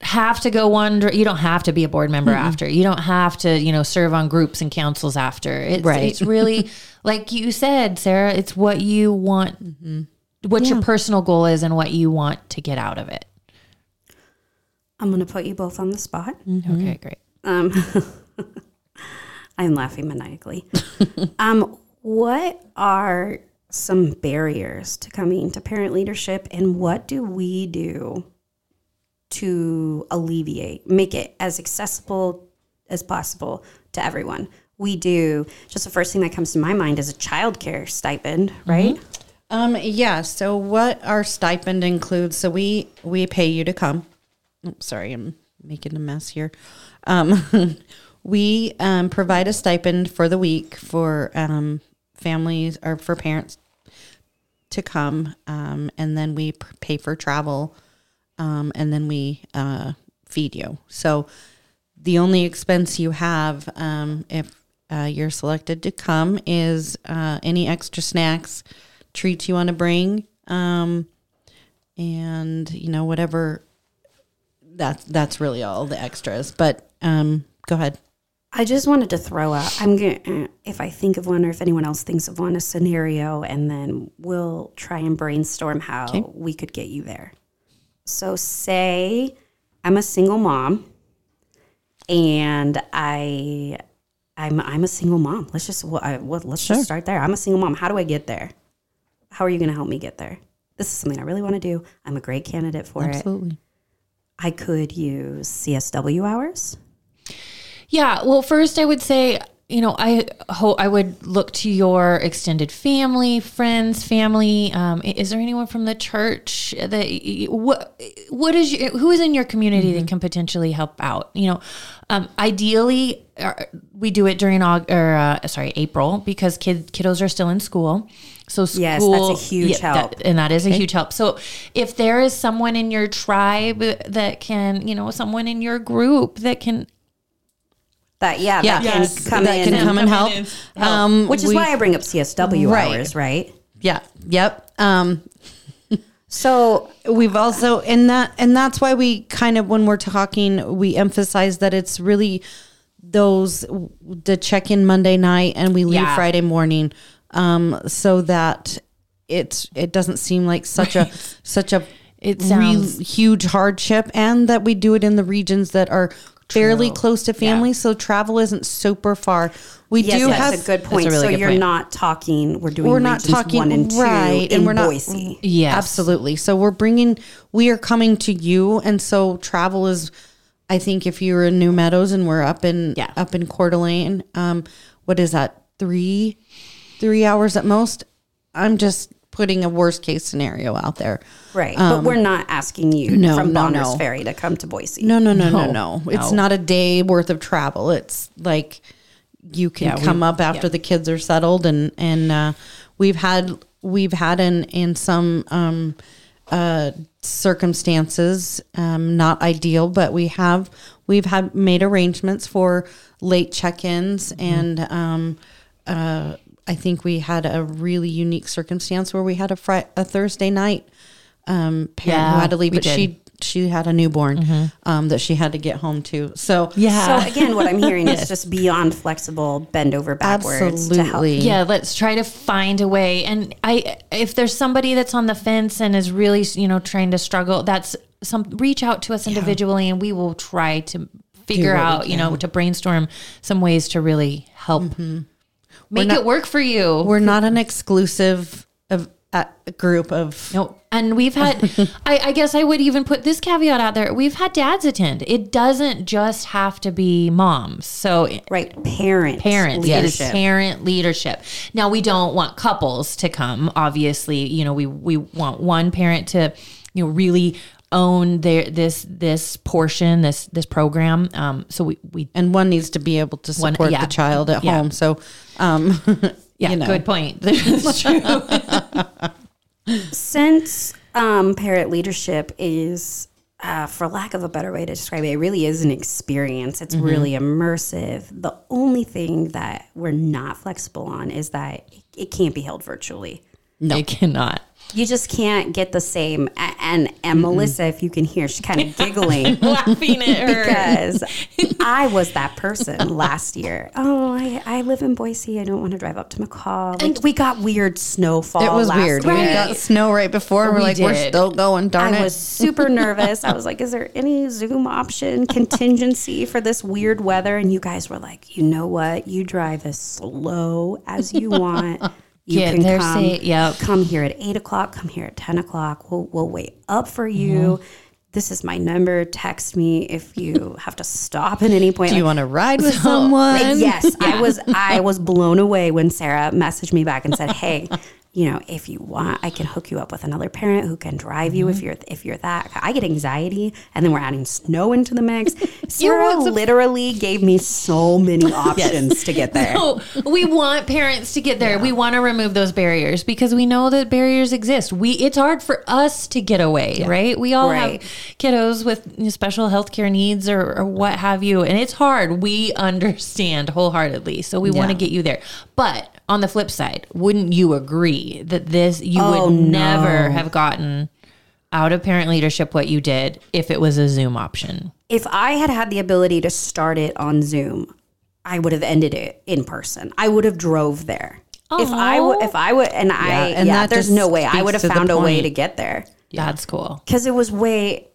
Speaker 3: have to go one. You don't have to be a board member after. You don't have to you know serve on groups and councils after. It's
Speaker 2: Right.
Speaker 3: it's really like you said, Sarah. It's what you want, what your personal goal is, and what you want to get out of it.
Speaker 1: I'm going to put you both on the spot.
Speaker 3: Okay, great.
Speaker 1: Um, I'm laughing maniacally. um, what are some barriers to coming to parent leadership, and what do we do to alleviate, make it as accessible as possible to everyone? We do. Just the first thing that comes to my mind is a childcare stipend, right?
Speaker 2: Um, yeah. So what our stipend includes? So we we pay you to come. Sorry, I'm making a mess here. Um, we um, provide a stipend for the week for um, families or for parents to come, um, and then we pay for travel, um, and then we uh, feed you. So the only expense you have um, if uh, you're selected to come is uh, any extra snacks, treats you want to bring, um, and you know whatever. That's that's really all the extras. But um, go ahead.
Speaker 1: I just wanted to throw out. I'm gonna, if I think of one, or if anyone else thinks of one, a scenario, and then we'll try and brainstorm how we could get you there. So, say I'm a single mom, and I, I'm I'm a single mom. Let's just well, I, well, let's just start there. I'm a single mom. How do I get there? How are you going to help me get there? This is something I really want to do. I'm a great candidate for it.
Speaker 2: Absolutely.
Speaker 1: I could use CSW hours.
Speaker 3: Yeah. Well, first I would say, you know, I hope I would look to your extended family, friends, family. Um, is there anyone from the church that what what is your, who is in your community that can potentially help out? You know, um, ideally uh, we do it during Aug or uh, sorry April because kid kiddos are still in school. So school,
Speaker 1: Yes, that's a huge
Speaker 3: that-
Speaker 1: help.
Speaker 3: and that is a huge help. So if there is someone in your tribe that can, you know, someone in your group that can
Speaker 1: That yeah,
Speaker 2: Yeah,
Speaker 1: that can come
Speaker 2: that
Speaker 1: in,
Speaker 2: can
Speaker 1: and
Speaker 2: come and help. Um,
Speaker 1: which is
Speaker 2: we-
Speaker 1: why I bring up CSW
Speaker 2: Right.
Speaker 1: hours, right?
Speaker 2: Yeah. Yep. Um,
Speaker 1: So
Speaker 2: we've also and that and that's why we kind of when we're talking we emphasize that it's really those the check in Monday night and we leave
Speaker 3: Yeah.
Speaker 2: Friday morning um so that it's it doesn't seem like such a such a
Speaker 3: It
Speaker 2: real
Speaker 3: sounds-
Speaker 2: huge hardship and that we do it in the regions that are fairly close to family so travel isn't super far we
Speaker 1: yes,
Speaker 2: do
Speaker 1: that's
Speaker 2: have
Speaker 1: a good point.
Speaker 3: really
Speaker 1: so
Speaker 3: good
Speaker 1: you're
Speaker 3: point.
Speaker 1: not talking. We're doing.
Speaker 2: we're not talking
Speaker 1: one and two
Speaker 2: right
Speaker 1: in
Speaker 2: and we're not
Speaker 1: Boise.
Speaker 3: Yes.
Speaker 2: absolutely so we're bringing we are coming to you and so travel is i think if you're in new meadows and we're up in
Speaker 3: Yeah.
Speaker 2: up in Coeur d'Alene, um what is that three three hours at most i'm just putting a worst case scenario out there
Speaker 1: right, but we're not asking you
Speaker 2: no,
Speaker 1: from
Speaker 2: no,
Speaker 1: Bonners
Speaker 2: no.
Speaker 1: Ferry to come to Boise.
Speaker 2: no no no no
Speaker 3: No,
Speaker 2: no, it's not a day worth of travel it's like you can
Speaker 3: Yeah, we-
Speaker 2: come up after
Speaker 3: yeah.
Speaker 2: the kids are settled and and uh, we've had we've had in in some um, uh, circumstances um, not ideal but we have we've had made arrangements for late check-ins
Speaker 3: Mm-hmm.
Speaker 2: and um, uh, I think we had a really unique circumstance where we had a Fri- a Thursday night um, parent who
Speaker 3: Yeah,
Speaker 2: had to leave but
Speaker 3: did. Mm-hmm.
Speaker 2: she she had a newborn um, that she had to get home to so yeah.
Speaker 1: So again, what I'm hearing is just beyond flexible, bend over backwards to help.
Speaker 2: Absolutely.
Speaker 3: yeah let's try to find a way and i if there's somebody that's on the fence and is really you know trying to struggle that's some reach out to us individually and we will try to figure out you know to brainstorm some ways to really help
Speaker 2: Mm-hmm.
Speaker 3: Make
Speaker 2: not-
Speaker 3: it work for you
Speaker 2: We're not an exclusive of a group of
Speaker 3: no, and we've had. I, I guess I would even put this caveat out there. We've had dads attend. It doesn't just have to be moms. So
Speaker 1: Right, parent
Speaker 3: parents, it is
Speaker 1: leadership.
Speaker 3: parent leadership. Now we don't want couples to come. Obviously, you know we we want one parent to you know really own their this this portion this this program. Um, so we we
Speaker 2: and one needs to be able to
Speaker 3: One-
Speaker 2: support
Speaker 3: yeah.
Speaker 2: the child at
Speaker 3: Yeah.
Speaker 2: home. So, um,
Speaker 3: yeah,
Speaker 2: you know,
Speaker 3: good point. That's true.
Speaker 1: Since um, parent leadership is, uh, for lack of a better way to describe it, it really is an experience. It's really immersive. The only thing that we're not flexible on is that it can't be held virtually.
Speaker 3: It cannot.
Speaker 1: You just can't get the same. a- And and Melissa, if you can hear, she's kind of giggling
Speaker 3: Laughing at her.
Speaker 1: because I was that person last year. Oh, I, I live in Boise. I don't want to drive up to McCall. Like, we got weird snowfall.
Speaker 2: it was
Speaker 1: last
Speaker 2: weird. We got snow right before. and We're
Speaker 3: We
Speaker 2: like, we're still going. Darn
Speaker 1: I
Speaker 2: it!
Speaker 1: I was super nervous. I was like, is there any Zoom option contingency for this weird weather? And you guys were like, you know what? You drive as slow as you want. You
Speaker 3: Get
Speaker 1: can
Speaker 3: there
Speaker 1: come,
Speaker 3: safe- yep.
Speaker 1: come here at eight o'clock, come here at 10 o'clock. We'll, we'll wait up for you.
Speaker 3: Mm-hmm.
Speaker 1: This is my number. Text me if you have to stop at any point.
Speaker 2: Do you
Speaker 1: Like,
Speaker 2: want to ride with someone?
Speaker 1: yes, I was I was blown away when Sarah messaged me back and said, "Hey, you know, if you want, I can hook you up with another parent who can drive you
Speaker 3: Mm-hmm.
Speaker 1: if you're if you're that." I get anxiety, and then we're adding snow into the mix. Sarah literally gave me so many options to get there.
Speaker 3: No, we want parents to get there. We want to remove those barriers because we know that barriers exist. We it's hard for us to get away, right? We all
Speaker 1: Right.
Speaker 3: have kiddos with special healthcare needs or, or what have you, and it's hard. We understand wholeheartedly, so we want to get you there. But on the flip side, wouldn't you agree that this you
Speaker 1: Oh,
Speaker 3: would
Speaker 1: no.
Speaker 3: never have gotten out of parent leadership what you did if it was a Zoom option?
Speaker 1: If I had had the ability to start it on Zoom, I would have ended it in person. I would have drove there. If I would, if I would, and I,
Speaker 2: and
Speaker 1: yeah, there's no way I would have found a way to get there Yeah.
Speaker 3: That's cool.
Speaker 1: because it was way,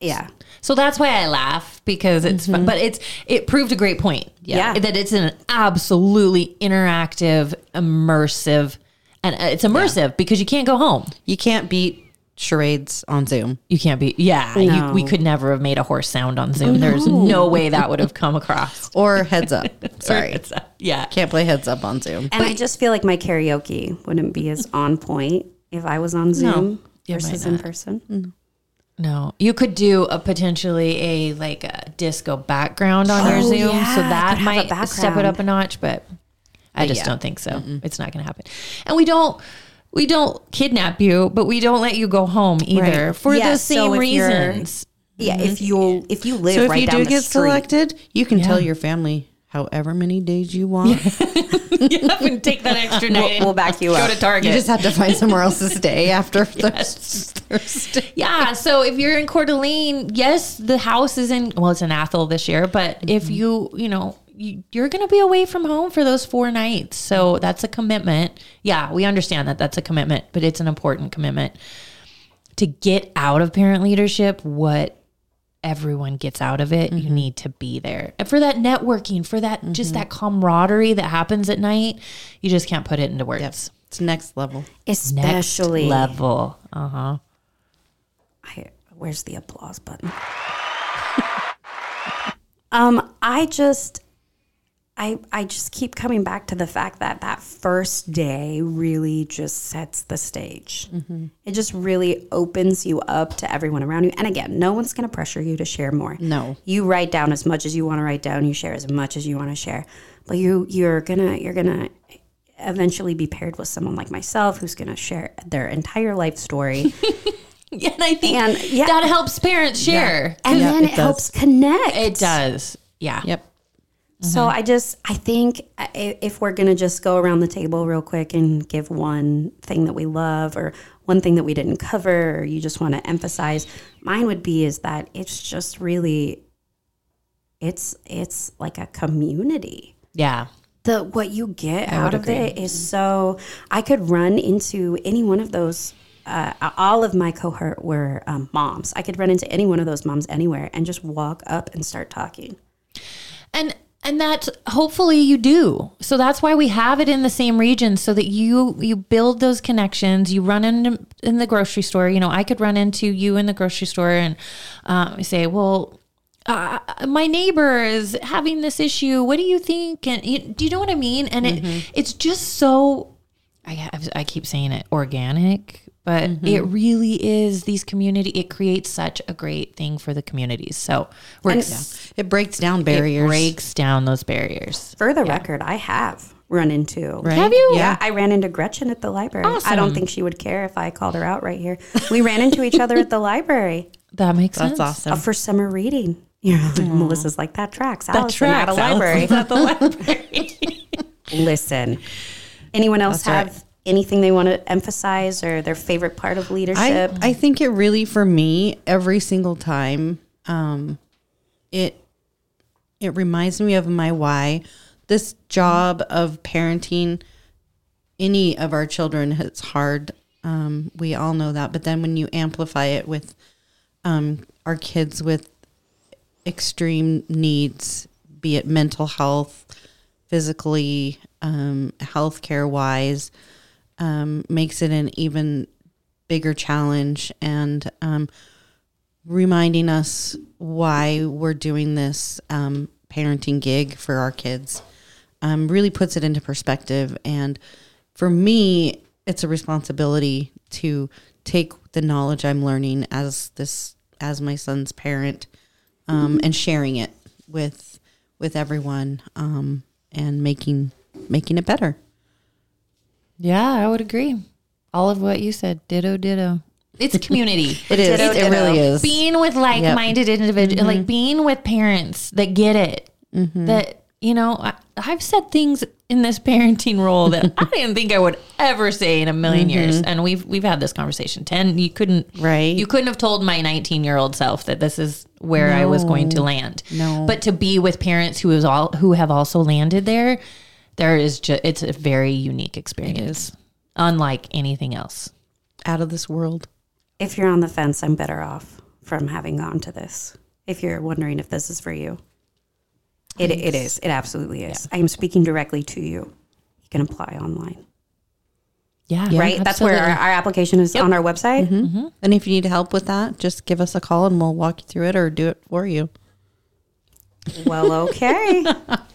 Speaker 1: yeah.
Speaker 3: So that's why I laugh because it's fun, but it's it proved a great point.
Speaker 1: Yeah.
Speaker 3: that it's an absolutely interactive, immersive, and uh, it's immersive because you can't go home.
Speaker 2: You can't beat charades on Zoom.
Speaker 3: You can't be. Yeah,
Speaker 1: No.
Speaker 3: you, we could never have made a horse sound on Zoom. There's no way that would have come across.
Speaker 2: Or heads up. Sorry.
Speaker 3: It's, uh, yeah.
Speaker 2: Can't play heads up on Zoom.
Speaker 1: And I just feel like my karaoke wouldn't be as on point if I was on Zoom
Speaker 3: it might
Speaker 1: versus in
Speaker 3: not.
Speaker 1: person.
Speaker 3: No, you could do a potentially a like a disco background on your
Speaker 1: Oh,
Speaker 3: Zoom,
Speaker 1: yeah,
Speaker 3: so that
Speaker 1: could have a
Speaker 3: might step it up a notch. But I just
Speaker 2: yeah.
Speaker 3: don't think so. It's not going to happen, and we don't. We don't kidnap you, but we don't let you go home either
Speaker 1: Right.
Speaker 3: for
Speaker 1: Yeah,
Speaker 3: the same
Speaker 1: you're-
Speaker 3: reasons.
Speaker 1: Yeah, if mm-hmm. you if you live
Speaker 2: So if
Speaker 1: right
Speaker 2: you do get
Speaker 1: street,
Speaker 2: selected, you can tell your family however many days you want.
Speaker 3: you have to take that extra night.
Speaker 1: we'll back you
Speaker 3: Go
Speaker 1: up.
Speaker 3: Go to Target.
Speaker 2: You just have to find somewhere else to stay after Thurs- Thursday.
Speaker 3: Yeah. So if you're in Coeur d'Alene, yes, the house is in, well, it's in Athol this year, but if mm-hmm. you, you know, you're going to be away from home for those four nights. So that's a commitment. Yeah. We understand that that's a commitment, but it's an important commitment to get out of parent leadership. What everyone gets out of it, you need to be there and for that networking, for that, just that camaraderie that happens at night. You just can't put it into words.
Speaker 2: It's next level.
Speaker 1: especially
Speaker 3: Next level. Uh huh.
Speaker 1: I, where's the applause button? um, I just I, I just keep coming back to the fact that that first day really just sets the stage. Mm-hmm. It just really opens you up to everyone around you. And again, no one's going to pressure you to share more.
Speaker 2: No.
Speaker 1: You write down as much as you want to write down, you share as much as you want to share. But you you're going to you're going to eventually be paired with someone like myself who's going to share their entire life story.
Speaker 3: And I think
Speaker 1: And, yeah.
Speaker 3: that helps parents share.
Speaker 1: and
Speaker 2: Yeah,
Speaker 1: then
Speaker 2: it
Speaker 1: it, helps connect.
Speaker 3: It does. Yeah.
Speaker 2: Yep.
Speaker 1: So I just I think if we're gonna just go around the table real quick and give one thing that we love or one thing that we didn't cover or you just want to emphasize, mine would be is that it's just really it's it's like a community.
Speaker 3: Yeah.
Speaker 1: The what you get out of it is so I could run into any one of those uh, all of my cohort were um, moms. I could run into any one of those moms anywhere and just walk up and start talking.
Speaker 3: And and that hopefully you do. So that's why we have it in the same region so that you you build those connections. You run into in the grocery store. You know, I could run into you in the grocery store and um, say, well. Uh, my neighbor is having this issue. What do you think? And you, do you know what I mean? And it, it's just so I have, I keep saying it organic, but it really is these community. It creates such a great thing for the communities. So we're
Speaker 2: It breaks down barriers.
Speaker 3: it breaks down those barriers.
Speaker 1: For the record, I have run into.
Speaker 2: Right?
Speaker 3: Have you?
Speaker 1: Yeah, I ran into Gretchen at the library. I don't think she would care if I called her out right here. We ran into each other at the library
Speaker 3: That makes
Speaker 2: That's
Speaker 3: sense.
Speaker 2: awesome.
Speaker 1: uh, for summer reading. Yeah, Melissa's like that tracks. Allison at a library.
Speaker 3: at the library.
Speaker 1: Listen, anyone else
Speaker 2: That's
Speaker 1: have anything they want to emphasize or their favorite part of
Speaker 2: I,
Speaker 1: leadership?
Speaker 2: I think it really for me every single time um it it reminds me of my why this job of parenting any of our children is hard um we all know that but then when you amplify it with um our kids with extreme needs be it mental health physically um healthcare wise um, makes it an even bigger challenge and um, reminding us why we're doing this um, parenting gig for our kids um, really puts it into perspective. And for me, it's a responsibility to take the knowledge I'm learning as this as my son's parent um, and sharing it with with everyone um, and making making it better.
Speaker 3: Yeah, I would agree. All of what you said, ditto, ditto. It's a community.
Speaker 2: It is.
Speaker 1: Ditto,
Speaker 2: it
Speaker 1: ditto.
Speaker 2: really is.
Speaker 3: being with like-minded individuals, like mm-hmm. being with parents that get it. Mm-hmm. That you know, I, I've said things in this parenting role that I didn't think I would ever say in a 1000000 mm-hmm. years, and we've we've had this conversation. Ten, you couldn't,
Speaker 2: Right.
Speaker 3: You couldn't have told my 19 year old self that this is where I was going to land.
Speaker 2: No.
Speaker 3: but to be with parents who is all who have also landed there, there is just it's a very unique experience, unlike anything else.
Speaker 2: out of this world.
Speaker 1: if you're on the fence, I'm better off from having gone to this. If you're wondering if this is for you, it, it is. It absolutely is. I am speaking directly to you. You can apply online,
Speaker 3: Yeah,
Speaker 1: right? That's where our, our application is on our website. Mm-hmm. Mm-hmm.
Speaker 2: And if you need help with that, just give us a call and we'll walk you through it or do it for you.
Speaker 1: Well, okay.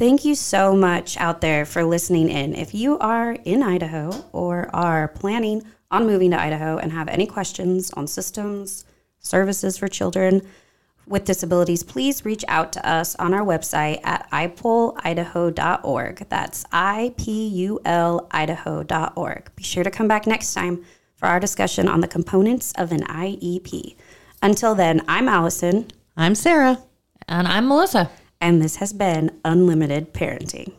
Speaker 1: Thank you so much out there for listening in. If you are in Idaho or are planning on moving to Idaho and have any questions on systems, services for children with disabilities, please reach out to us on our website at ipulidaho.org. That's I P U L Idaho.org. Be sure to come back next time for our discussion on the components of an IEP. Until then, I'm Allison,
Speaker 2: I'm Sarah.
Speaker 3: and I'm Melissa.
Speaker 1: And this has been Unlimited Parenting.